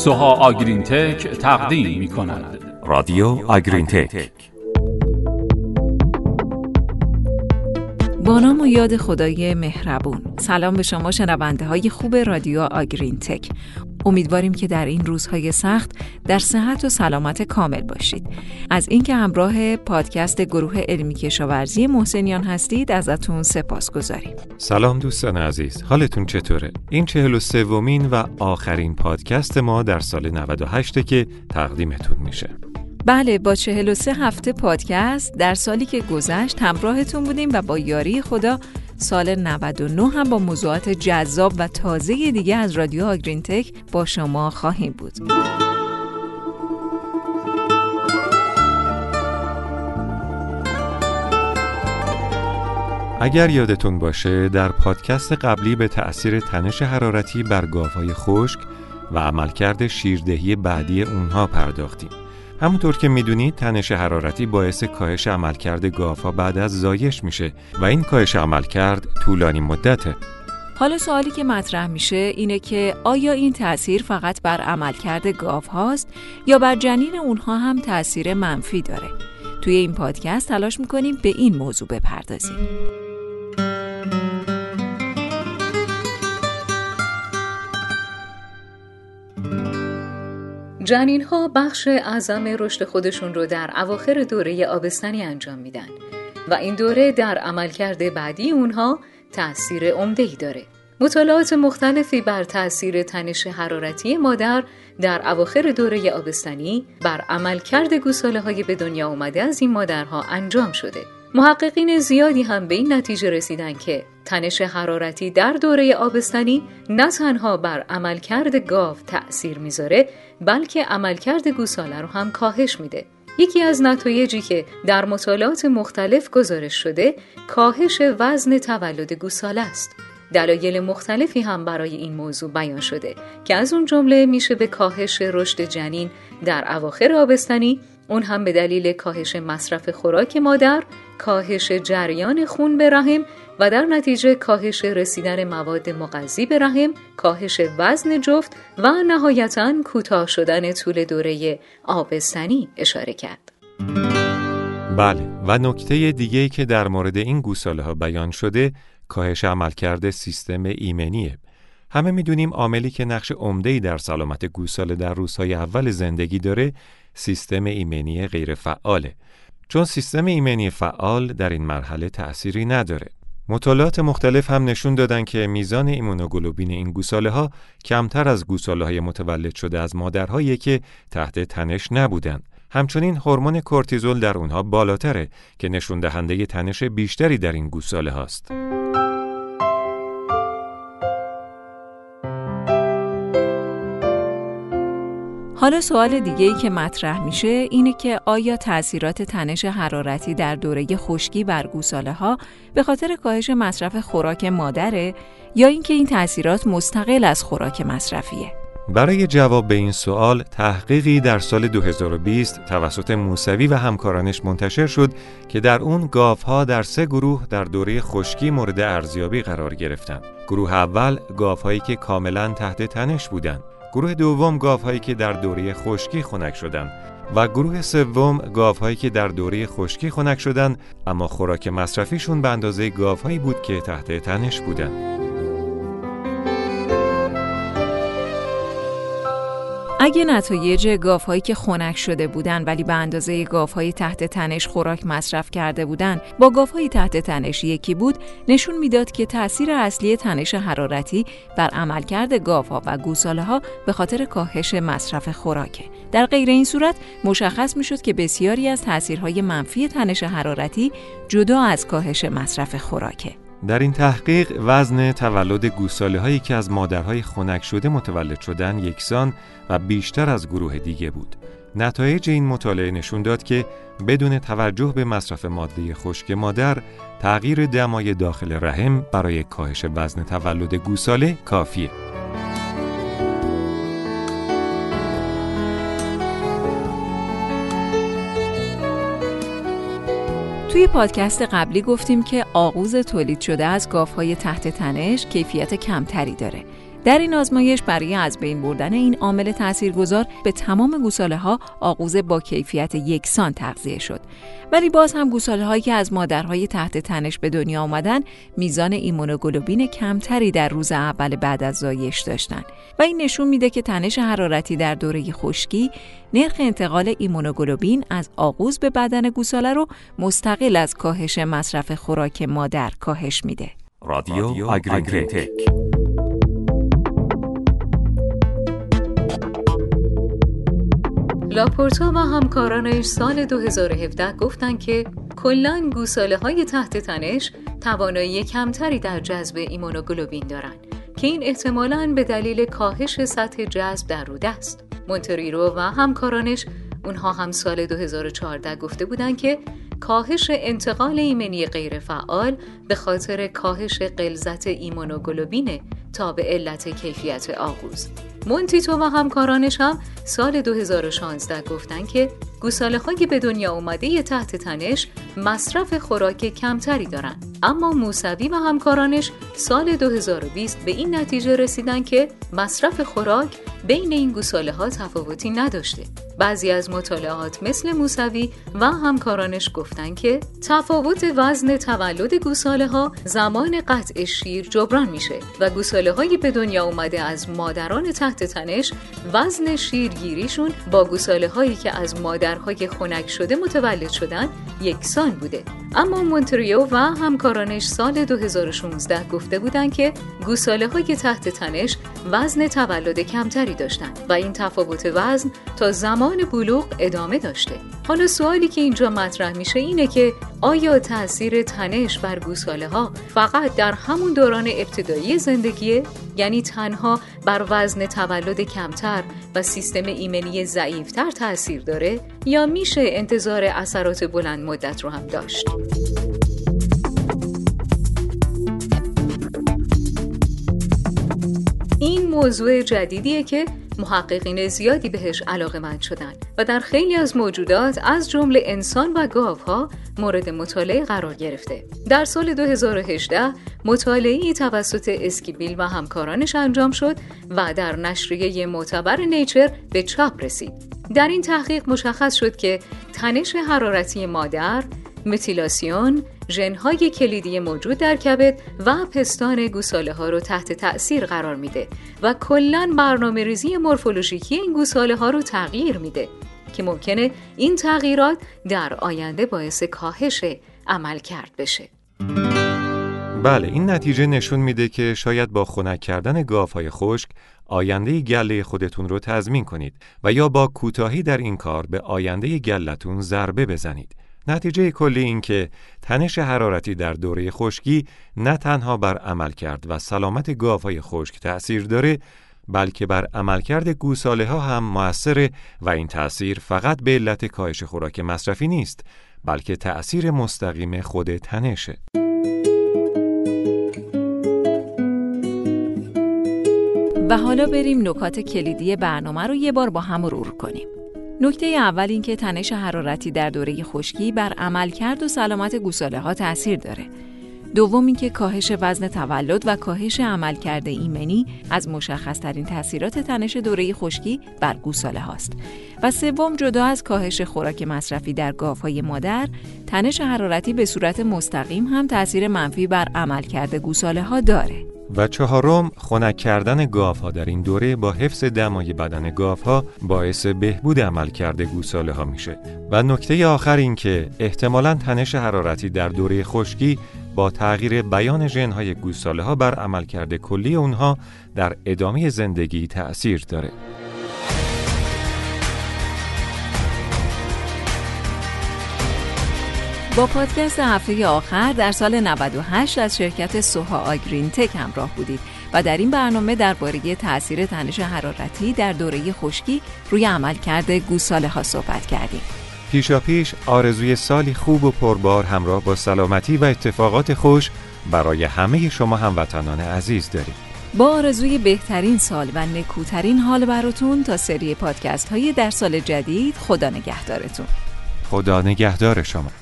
سوها آگرین تک تقدیم می کند رادیو آگرین تک با نام و یاد خدای مهربون. سلام به شما شنونده های خوب رادیو آگرین تک امیدواریم که در این روزهای سخت در صحت و سلامت کامل باشید. از اینکه همراه پادکست گروه علمی کشاورزی محسنیان هستید ازتون سپاس گذاریم. سلام دوستان عزیز حالتون چطوره؟ این چهل و سومین و آخرین پادکست ما در سال 98 که تقدیمتون میشه. بله با چهل و سه هفته پادکست در سالی که گذشت همراهتون بودیم و با یاری خدا سال 99 هم با موضوعات جذاب و تازه دیگه از رادیو آگرین تک با شما خواهیم بود. اگر یادتون باشه در پادکست قبلی به تأثیر تنش حرارتی بر گاوهای خشک و عملکرد شیردهی بعدی اونها پرداختیم. همونطور که می‌دونید تنش حرارتی باعث کاهش عملکرد گاوها بعد از زایش میشه و این کاهش عملکرد طولانی مدته. حالا سوالی که مطرح میشه اینه که آیا این تأثیر فقط بر عملکرد گاو هاست یا بر جنین اونها هم تأثیر منفی داره؟ توی این پادکست تلاش می‌کنیم به این موضوع بپردازیم. جنین ها بخش اعظم رشد خودشون رو در اواخر دوره آبستنی انجام میدن و این دوره در عملکرد بعدی اونها تأثیر عمده ای داره. مطالعات مختلفی بر تأثیر تنش حرارتی مادر در اواخر دوره آبستنی بر عملکرد گوساله های به دنیا آمده از این مادرها انجام شده. محققین زیادی هم به این نتیجه رسیدن که تنش حرارتی در دوره آبستنی نه تنها بر عملکرد گاو تأثیر می‌ذاره بلکه عملکرد گوساله رو هم کاهش میده. یکی از نتایجی که در مطالعات مختلف گزارش شده کاهش وزن تولد گوساله است. دلایل مختلفی هم برای این موضوع بیان شده که از اون جمله میشه به کاهش رشد جنین در اواخر آبستنی اون هم به دلیل کاهش مصرف خوراک مادر، کاهش جریان خون به رحم و در نتیجه کاهش رسیدن مواد مغذی به رحم، کاهش وزن جفت و نهایتا کوتاه شدن طول دوره آبستنی اشاره کرد. بله و نکته دیگه که در مورد این گوساله ها بیان شده کاهش عملکرد سیستم ایمنیه همه می‌دونیم عاملی که نقش عمده‌ای در سلامت گوساله در روزهای اول زندگی داره سیستم ایمنی غیر فعاله چون سیستم ایمنی فعال در این مرحله تأثیری نداره مطالعات مختلف هم نشون دادن که میزان ایمونوگلوبین این گوساله ها کمتر از گوساله های متولد شده از مادرهایی که تحت تنش نبودن. همچنین هورمون کورتیزول در اونها بالاتره که نشون دهنده تنش بیشتری در این گوساله هاست. حالا سوال دیگه ای که مطرح میشه اینه که آیا تاثیرات تنش حرارتی در دوره خشکی بر گوساله ها به خاطر کاهش مصرف خوراک مادره یا اینکه این تاثیرات مستقل از خوراک مصرفیه؟ برای جواب به این سوال تحقیقی در سال 2020 توسط موسوی و همکارانش منتشر شد که در اون گاوها در سه گروه در دوره خشکی مورد ارزیابی قرار گرفتند. گروه اول گاوهایی که کاملا تحت تنش بودند. گروه دوم گاوهایی که در دوره خشکی خنک شدند و گروه سوم گاوهایی که در دوره خشکی خنک شدند اما خوراک مصرفیشون به اندازه گاوهایی بود که تحت تنش بودند. اگه نتایج گاوهایی که خنک شده بودن ولی به اندازه گاوهای تحت تنش خوراک مصرف کرده بودن با گاوهای تحت تنش یکی بود نشون می‌داد که تاثیر اصلی تنش حرارتی بر عملکرد گاوها و گوساله ها به خاطر کاهش مصرف خوراکه. در غیر این صورت مشخص می‌شد که بسیاری از تاثیرهای منفی تنش حرارتی جدا از کاهش مصرف خوراکه. در این تحقیق وزن تولد گوساله هایی که از مادرهای خنک شده متولد شدن یکسان و بیشتر از گروه دیگه بود. نتایج این مطالعه نشون داد که بدون توجه به مصرف ماده خشک مادر، تغییر دمای داخل رحم برای کاهش وزن تولد گوساله کافیه. توی پادکست قبلی گفتیم که آغوز تولید شده از گاوهای تحت تنش کیفیت کمتری داره. در این آزمایش برای از بین بردن این عامل تاثیرگذار به تمام گوساله ها آغوز با کیفیت یکسان تغذیه شد. ولی باز هم گوساله هایی که از مادرهای تحت تنش به دنیا آمدن میزان ایمونوگلوبین کمتری در روز اول بعد از زایش داشتند و این نشون میده که تنش حرارتی در دوره خشکی نرخ انتقال ایمونوگلوبین از آغوز به بدن گوساله رو مستقل از کاهش مصرف خوراک مادر کاهش میده. رادیو آگریتک لاپورتا و همکارانش سال 2017 گفتند که کلا گوساله های تحت تنش توانایی کمتری در جذب ایمونوگلوبین دارند که این احتمالاً به دلیل کاهش سطح جذب در روده است. مونتریرو و همکارانش اونها هم سال 2014 گفته بودند که کاهش انتقال ایمنی غیرفعال به خاطر کاهش قلزت ایمونوگلوبینه تا به علت کیفیت آغوز. مونتیتو و همکارانش هم سال 2016 گفتن که گوساله های به دنیا اومده تحت تنش مصرف خوراک کمتری دارن. اما موسوی و همکارانش سال 2020 به این نتیجه رسیدن که مصرف خوراک بین این گوساله ها تفاوتی نداشته. بعضی از مطالعات مثل موسوی و همکارانش گفتن که تفاوت وزن تولد گوساله ها زمان قطع شیر جبران میشه و گوساله های به دنیا اومده از مادران تحت تنش وزن شیرگیریشون با گوساله هایی که از مادرهای خنک شده متولد شدن یکسان بوده. اما مونتریو و همکارانش سال 2016 گفته بودند که گوساله های تحت تنش وزن تولد کمتری داشتند و این تفاوت وزن تا زمان بلوغ ادامه داشته. حالا سوالی که اینجا مطرح میشه اینه که آیا تاثیر تنش بر گوساله ها فقط در همون دوران ابتدایی زندگیه؟ یعنی تنها بر وزن تولد کمتر و سیستم ایمنی ضعیفتر تاثیر داره؟ یا میشه انتظار اثرات بلند مدت رو هم داشت؟ موضوع جدیدیه که محققین زیادی بهش علاقه مند شدن و در خیلی از موجودات از جمله انسان و گاوها مورد مطالعه قرار گرفته. در سال 2018 مطالعه توسط اسکیبیل و همکارانش انجام شد و در نشریه معتبر نیچر به چاپ رسید. در این تحقیق مشخص شد که تنش حرارتی مادر، متیلاسیون، ژنهای کلیدی موجود در کبد و پستان گوساله ها رو تحت تأثیر قرار میده و کلا برنامه ریزی مورفولوژیکی این گوساله ها رو تغییر میده که ممکنه این تغییرات در آینده باعث کاهش عمل کرد بشه. بله این نتیجه نشون میده که شاید با خنک کردن های خشک آینده گله خودتون رو تضمین کنید و یا با کوتاهی در این کار به آینده گلتون ضربه بزنید. نتیجه کلی این که تنش حرارتی در دوره خشکی نه تنها بر عمل کرد و سلامت گاوهای خشک تأثیر داره بلکه بر عملکرد گوساله ها هم موثره و این تأثیر فقط به علت کاهش خوراک مصرفی نیست بلکه تأثیر مستقیم خود تنشه. و حالا بریم نکات کلیدی برنامه رو یه بار با هم مرور کنیم. نکته اول این که تنش حرارتی در دوره خشکی بر عملکرد و سلامت گوساله ها تاثیر داره. دوم اینکه کاهش وزن تولد و کاهش عملکرد ایمنی از مشخصترین تاثیرات تنش دوره خشکی بر گوساله هاست. و سوم جدا از کاهش خوراک مصرفی در گاوهای مادر، تنش حرارتی به صورت مستقیم هم تاثیر منفی بر عملکرد گوساله ها داره. و چهارم خنک کردن ها در این دوره با حفظ دمای بدن ها باعث بهبود عملکرد گوساله ها میشه. و نکته آخر این که احتمالا تنش حرارتی در دوره خشکی با تغییر بیان ژنهای گوساله ها بر عملکرد کلی اونها در ادامه زندگی تأثیر داره. با پادکست هفته آخر در سال 98 از شرکت سوها آگرین تک همراه بودید و در این برنامه درباره تاثیر تنش حرارتی در دوره خشکی روی عملکرد گوساله ها صحبت کردیم. پیشا پیش آرزوی سالی خوب و پربار همراه با سلامتی و اتفاقات خوش برای همه شما هموطنان عزیز داریم. با آرزوی بهترین سال و نکوترین حال براتون تا سری پادکست های در سال جدید خدا نگهدارتون. خدا نگهدار شما.